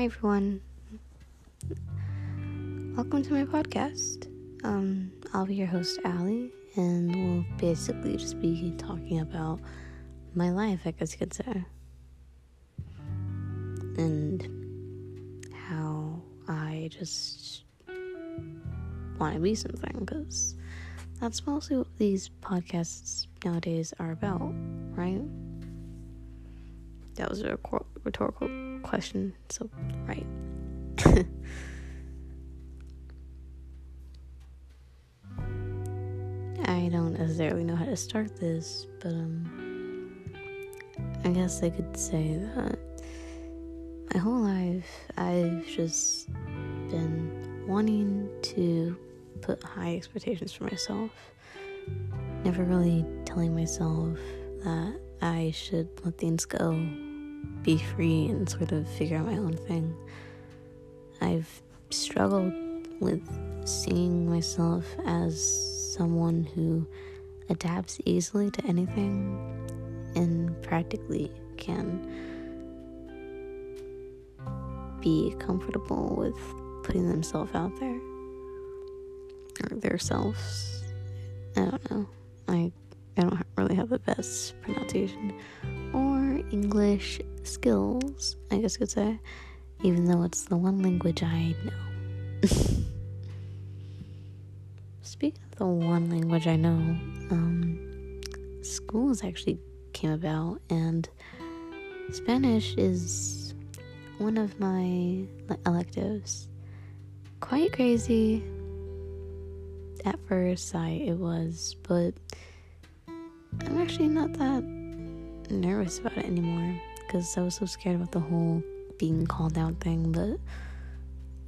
Hi everyone. Welcome to my podcast. Um, I'll be your host, Allie, and we'll basically just be talking about my life, I guess you could say. And how I just want to be something, because that's mostly what these podcasts nowadays are about, right? That was a rhetorical question, so right. I don't necessarily know how to start this, but um I guess I could say that my whole life I've just been wanting to put high expectations for myself. Never really telling myself that I should let things go be free and sort of figure out my own thing. I've struggled with seeing myself as someone who adapts easily to anything and practically can be comfortable with putting themselves out there or their selves. I don't know. I I don't really have the best pronunciation or English skills, I guess you could say, even though it's the one language I know. Speaking of the one language I know, um, schools actually came about, and Spanish is one of my electives. Quite crazy at first sight, it was, but I'm actually not that nervous about it anymore because I was so scared about the whole being called out thing. But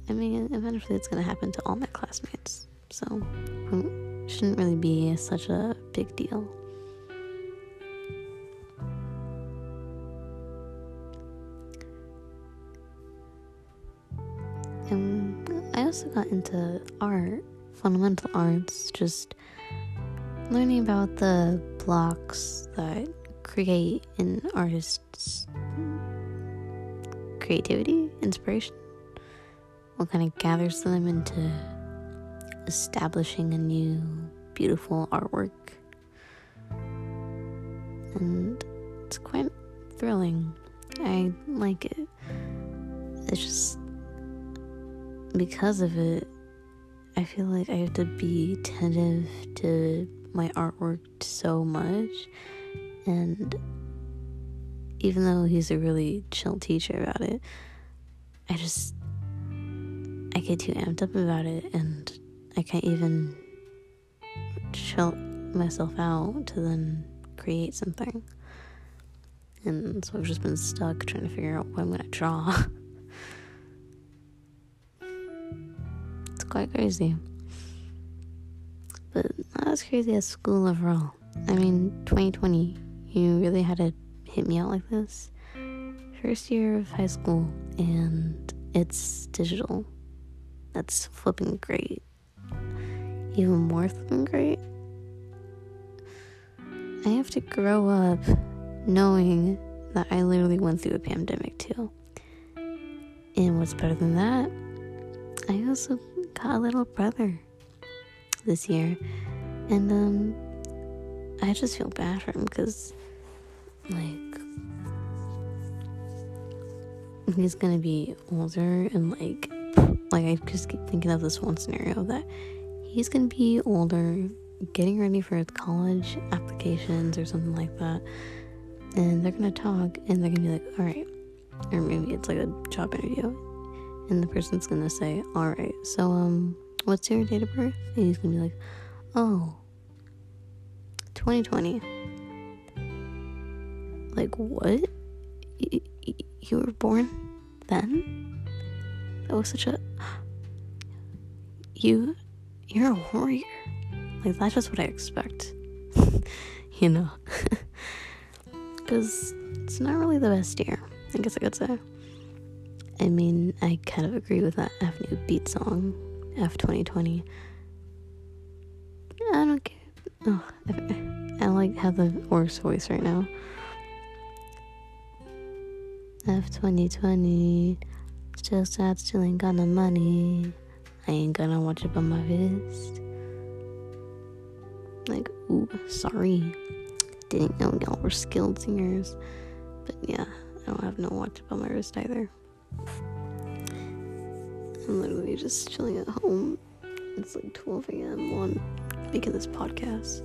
I mean, eventually it's gonna happen to all my classmates, so it shouldn't really be such a big deal. And I also got into art, fundamental arts, just learning about the blocks that create an artist's creativity, inspiration, what kind of gathers them into establishing a new beautiful artwork. And it's quite thrilling. I like it. It's just because of it, I feel like I have to be attentive to my artwork so much and even though he's a really chill teacher about it, I just I get too amped up about it and I can't even chill myself out to then create something. And so I've just been stuck trying to figure out what I'm gonna draw. it's quite crazy. But not as crazy as school overall. I mean, 2020 you really had to hit me out like this. First year of high school, and it's digital. That's flipping great. Even more flipping great. I have to grow up knowing that I literally went through a pandemic too. And what's better than that? I also got a little brother this year. And um I just feel bad for him because like he's gonna be older and like like I just keep thinking of this one scenario that he's gonna be older, getting ready for his college applications or something like that, and they're gonna talk and they're gonna be like, all right, or maybe it's like a job interview, and the person's gonna say, all right, so um, what's your date of birth? And he's gonna be like, oh, 2020 like, what? You were born then? That was such a. You. You're a warrior. Like, that's just what I expect. you know? Because it's not really the best year, I guess I could say. I mean, I kind of agree with that Avenue Beat song, F 2020. I don't care. Oh, I, I like how the worst voice right now. F 2020. Still sad, still ain't got no money. I ain't gonna watch it on my wrist. Like, ooh, sorry. Didn't know y'all were skilled singers. But yeah, I don't have no watch up on my wrist either. I'm literally just chilling at home. It's like 12 a.m. on making this podcast.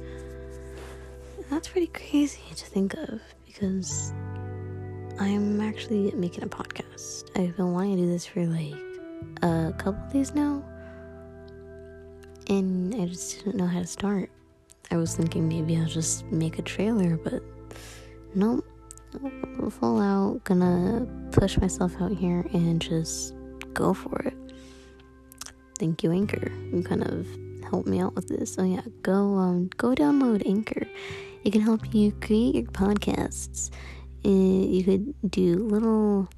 And that's pretty crazy to think of because I'm actually making a podcast. I've been wanting to do this for like a couple days now, and I just didn't know how to start. I was thinking maybe I'll just make a trailer, but nope. Full out, gonna push myself out here and just go for it. Thank you, Anchor. You kind of helped me out with this. So yeah, go um go download Anchor. It can help you create your podcasts you could do little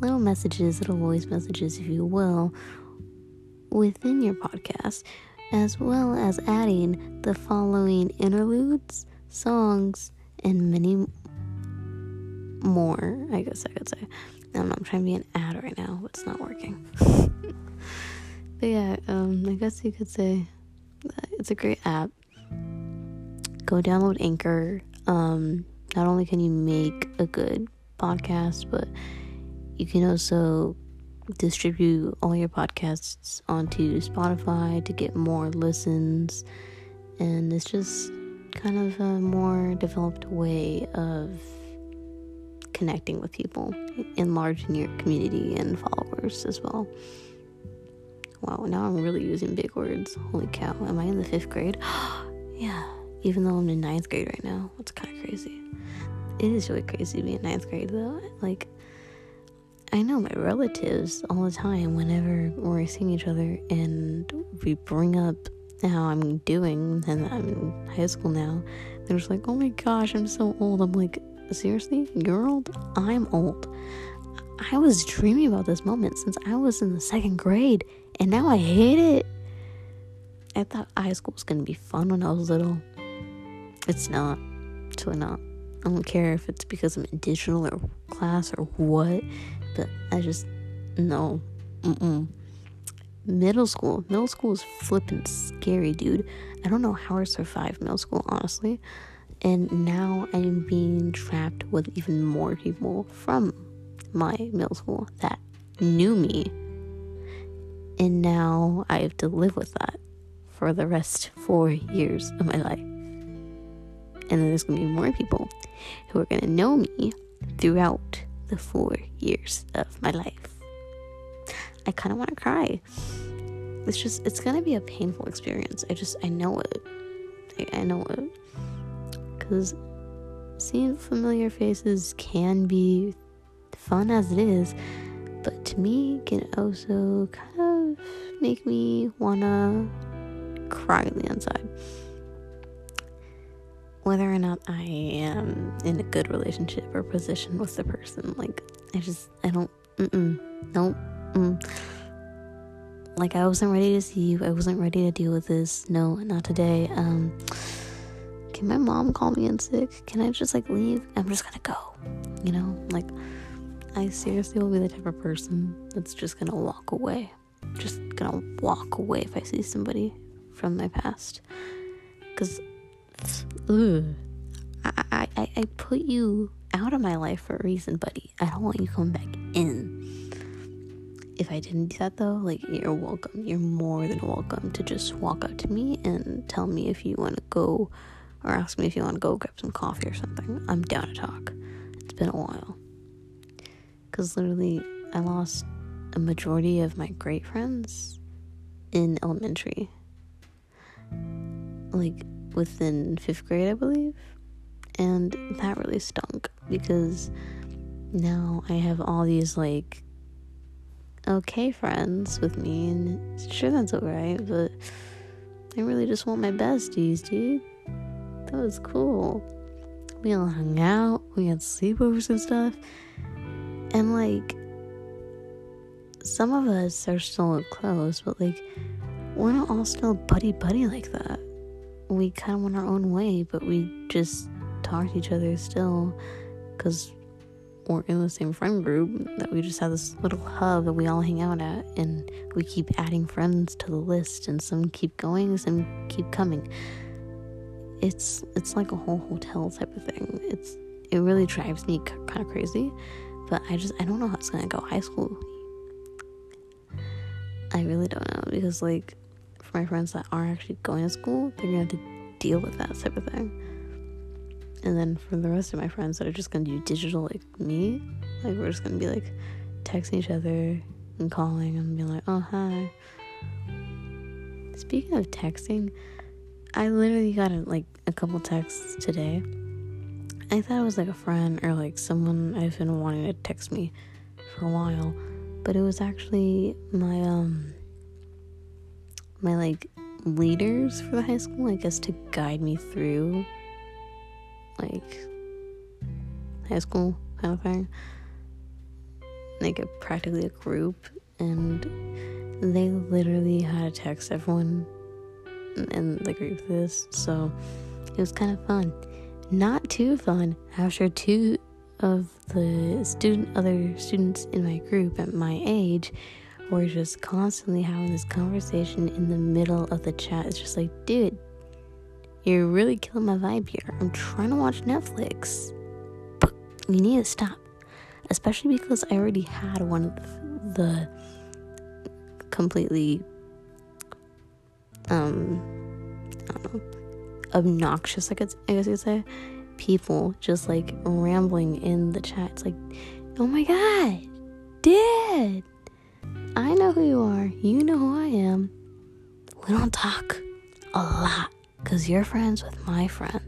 little messages, little voice messages, if you will, within your podcast, as well as adding the following interludes, songs, and many more. I guess I could say. I I'm trying to be an ad right now, but it's not working. but yeah, um, I guess you could say it's a great app. Go download Anchor. Um, not only can you make a good podcast, but you can also distribute all your podcasts onto Spotify to get more listens. And it's just kind of a more developed way of connecting with people, enlarging your community and followers as well. Wow, now I'm really using big words. Holy cow, am I in the fifth grade? yeah, even though I'm in ninth grade right now. It's kind of crazy it is really crazy to be in ninth grade though. Like, I know my relatives all the time whenever we're seeing each other and we bring up how I'm doing and I'm in high school now. They're just like, oh my gosh, I'm so old. I'm like, seriously? You're old? I'm old. I was dreaming about this moment since I was in the second grade and now I hate it. I thought high school was gonna be fun when I was little. It's not. It's really not. I don't care if it's because I'm in digital or class or what, but I just, no. Mm-mm. Middle school. Middle school is flipping scary, dude. I don't know how I survived middle school, honestly. And now I'm being trapped with even more people from my middle school that knew me. And now I have to live with that for the rest four years of my life. And then there's going to be more people who are going to know me throughout the four years of my life. I kind of want to cry. It's just, it's going to be a painful experience. I just, I know it. I, I know it. Because seeing familiar faces can be fun as it is, but to me, can also kind of make me want to cry on the inside whether or not I am in a good relationship or position with the person. Like, I just, I don't, mm-mm, nope, mm. Like, I wasn't ready to see you. I wasn't ready to deal with this. No, not today. Um, can my mom call me in sick? Can I just, like, leave? I'm just gonna go. You know? Like, I seriously will be the type of person that's just gonna walk away. Just gonna walk away if I see somebody from my past. Because ugh, I, I, I put you out of my life for a reason, buddy. I don't want you coming back in. If I didn't do that though, like you're welcome. You're more than welcome to just walk up to me and tell me if you want to go or ask me if you want to go grab some coffee or something. I'm down to talk. It's been a while. Cuz literally I lost a majority of my great friends in elementary. Like within fifth grade, I believe. And that really stunk because now I have all these like okay friends with me, and sure that's alright, but I really just want my besties, dude. That was cool. We all hung out, we had sleepovers and stuff, and like some of us are still close, but like we're not all still buddy buddy like that we kind of went our own way, but we just talk to each other still because we're in the same friend group that we just have this little hub that we all hang out at and we keep adding friends to the list and some keep going some keep coming. It's it's like a whole hotel type of thing. It's it really drives me kind of crazy but i just i don't know how it's gonna go high school. I really don't know because like for my friends that are actually going to school they're gonna have to deal with that type of thing and then for the rest of my friends that are just gonna do digital like me, like we're just gonna be like texting each other and calling and being like, oh hi. Speaking of texting, I literally got like a couple texts today. I thought it was like a friend or like someone I've been wanting to text me for a while, but it was actually my um my like leaders for the high school, I guess to guide me through like high school kind of thing. Like a practically a group, and they literally had to text everyone in the group this, so it was kind of fun. Not too fun after two of the student other students in my group at my age were just constantly having this conversation in the middle of the chat. It's just like, dude, you're really killing my vibe here. I'm trying to watch Netflix. But you need to stop. Especially because I already had one of the completely um know obnoxious I guess I guess you could say people just like rambling in the chat. It's like, oh my god, dad, I know who you are. You know who I am. We don't talk a lot. Because you're friends with my friend.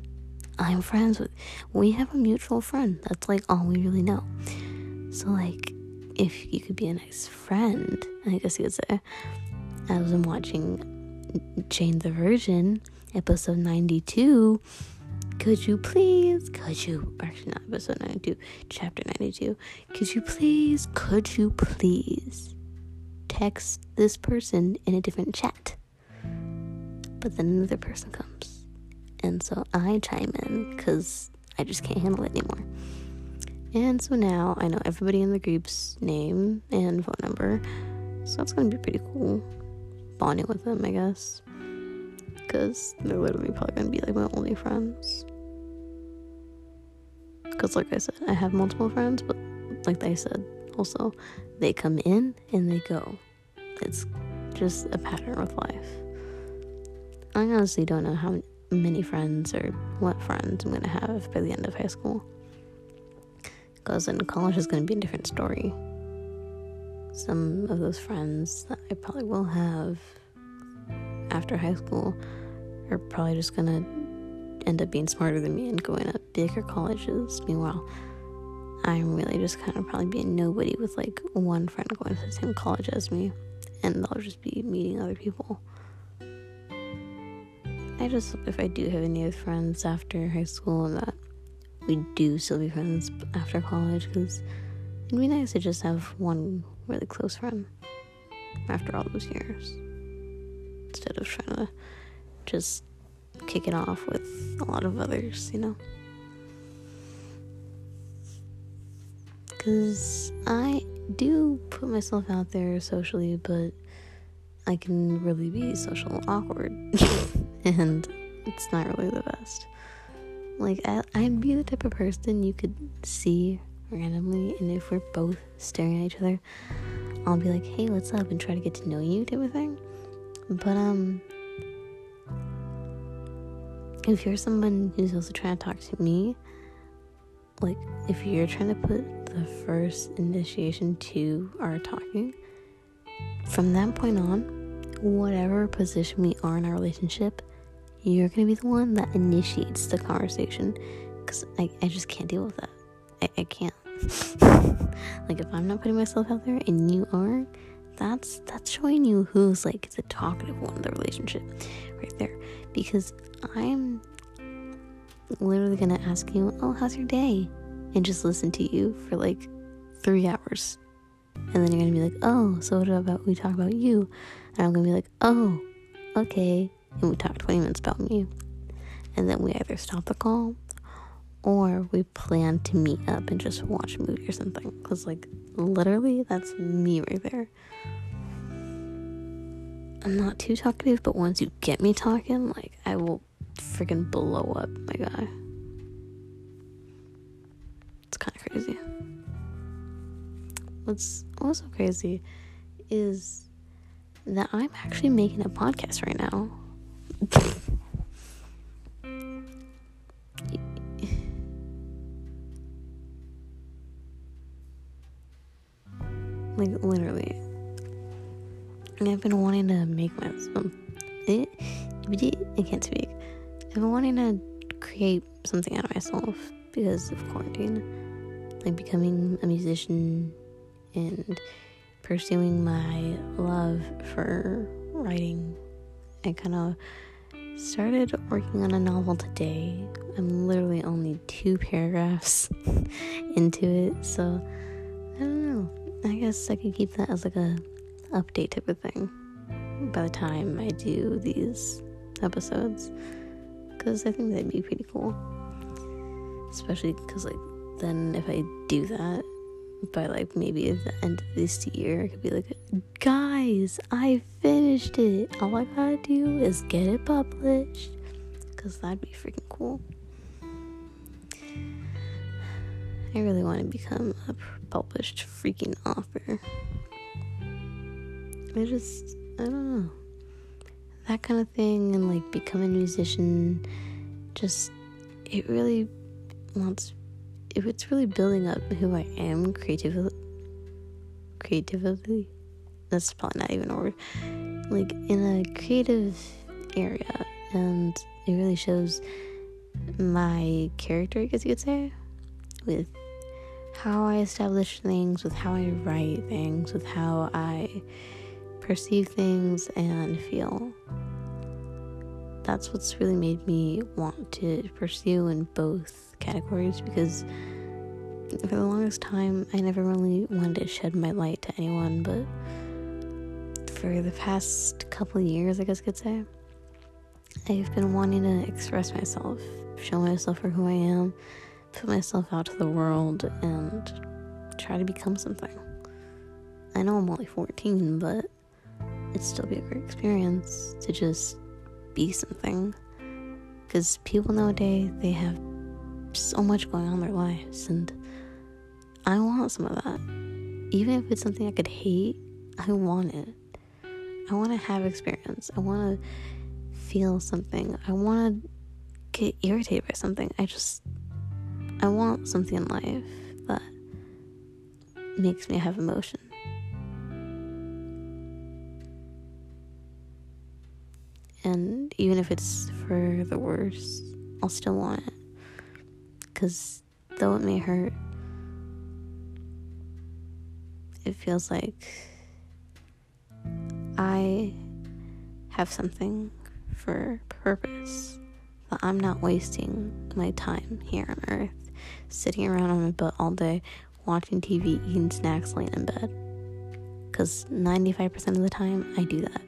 I'm friends with. We have a mutual friend. That's like all we really know. So, like, if you could be a nice friend, I guess you could say. I was watching Jane the Virgin, episode 92. Could you please, could you, actually not episode 92, chapter 92. Could you please, could you please text this person in a different chat? but then another person comes. And so I chime in because I just can't handle it anymore. And so now I know everybody in the group's name and phone number. So that's going to be pretty cool bonding with them, I guess. Because they're literally probably going to be like my only friends. Because, like I said, I have multiple friends, but like I said, also, they come in and they go. It's just a pattern of life. I honestly don't know how many friends or what friends I'm going to have by the end of high school. Because in college is going to be a different story. Some of those friends that I probably will have after high school are probably just going to end up being smarter than me and going to bigger colleges. Meanwhile, I'm really just kind of probably being nobody with like one friend going to the same college as me, and I'll just be meeting other people. I just hope if I do have any other friends after high school that we do still be friends after college because it'd be nice to just have one really close friend after all those years instead of trying to just kick it off with a lot of others, you know? Because I do put myself out there socially, but I can really be social awkward. and it's not really the best. Like, I, I'd be the type of person you could see randomly, and if we're both staring at each other, I'll be like, hey, what's up? and try to get to know you, type of thing. But, um, if you're someone who's also trying to talk to me, like, if you're trying to put the first initiation to our talking, from that point on, whatever position we are in our relationship, you're gonna be the one that initiates the conversation because I, I just can't deal with that. I, I can't. like if I'm not putting myself out there and you are, that's that's showing you who's like the talkative one in the relationship right there. Because I'm literally gonna ask you, Oh, how's your day? And just listen to you for like three hours. And then you're gonna be like, Oh, so what about we talk about you? And I'm gonna be like, Oh, okay and we talk 20 minutes about me. And then we either stop the call or we plan to meet up and just watch a movie or something. Because, like, literally, that's me right there. I'm not too talkative, but once you get me talking, like, I will freaking blow up, my guy. Crazy. What's also crazy is that I'm actually making a podcast right now. like literally I've been wanting to make my myself it, I can't speak. I've been wanting to create something out of myself because of quarantine. Like becoming a musician and pursuing my love for writing. I kind of started working on a novel today. I'm literally only two paragraphs into it, so I don't know. I guess I could keep that as like a update type of thing by the time I do these episodes because I think that'd be pretty cool. Especially because, like, then if I do that by like maybe at the end of this year, I could be like, guys, I finished it. All I gotta do is get it published because that'd be freaking cool. I really want to become a published freaking author. I just, I don't know. That kind of thing and like become a musician, just, it really wants, it's really building up who I am creatively. Creatively? That's probably not even a word. Like in a creative area, and it really shows my character, I guess you could say, with how I establish things, with how I write things, with how I perceive things and feel. That's what's really made me want to pursue in both categories because for the longest time I never really wanted to shed my light to anyone, but for the past couple years, I guess I could say, I've been wanting to express myself, show myself for who I am, put myself out to the world, and try to become something. I know I'm only 14, but it'd still be a great experience to just be something. Because people nowadays, they have so much going on in their lives, and I want some of that. Even if it's something I could hate, I want it. I want to have experience. I want to feel something. I want to get irritated by something. I just, I want something in life that makes me have emotion. And even if it's for the worst, I'll still want it. Because though it may hurt, it feels like I have something for purpose. That I'm not wasting my time here on earth, sitting around on my butt all day, watching TV, eating snacks, laying in bed. Because 95% of the time, I do that.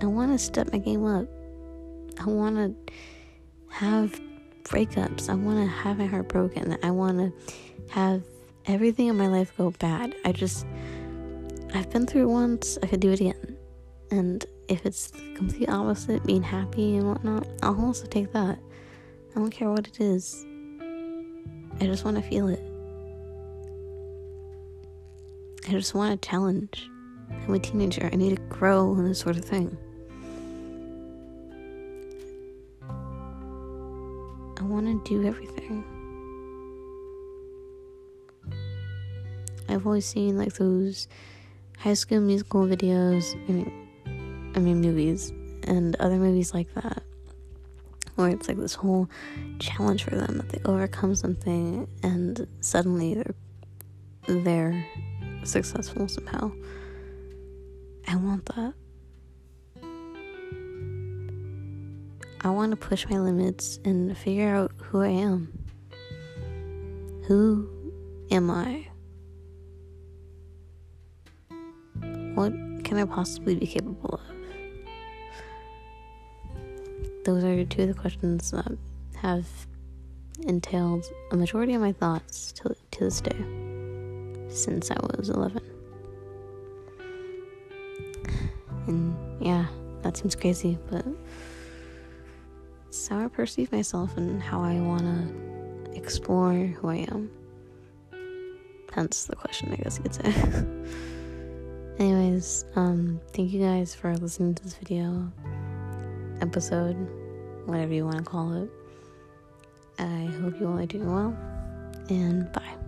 I want to step my game up. I want to have breakups. I want to have my heart broken. I want to have everything in my life go bad. I just, I've been through it once. I could do it again. And if it's the complete opposite, being happy and whatnot, I'll also take that. I don't care what it is. I just want to feel it. I just want a challenge. I'm a teenager. I need to grow and this sort of thing. Want to do everything. I've always seen like those high school musical videos, I mean, I mean movies and other movies like that, where it's like this whole challenge for them that they overcome something and suddenly they're they're successful somehow. I want that. I want to push my limits and figure out who I am. Who am I? What can I possibly be capable of? Those are two of the questions that have entailed a majority of my thoughts to, to this day since I was 11. And yeah, that seems crazy, but it's how I perceive myself and how I want to explore who I am. Hence the question, I guess you could say. Anyways, um, thank you guys for listening to this video, episode, whatever you want to call it. I hope you all are doing well, and bye.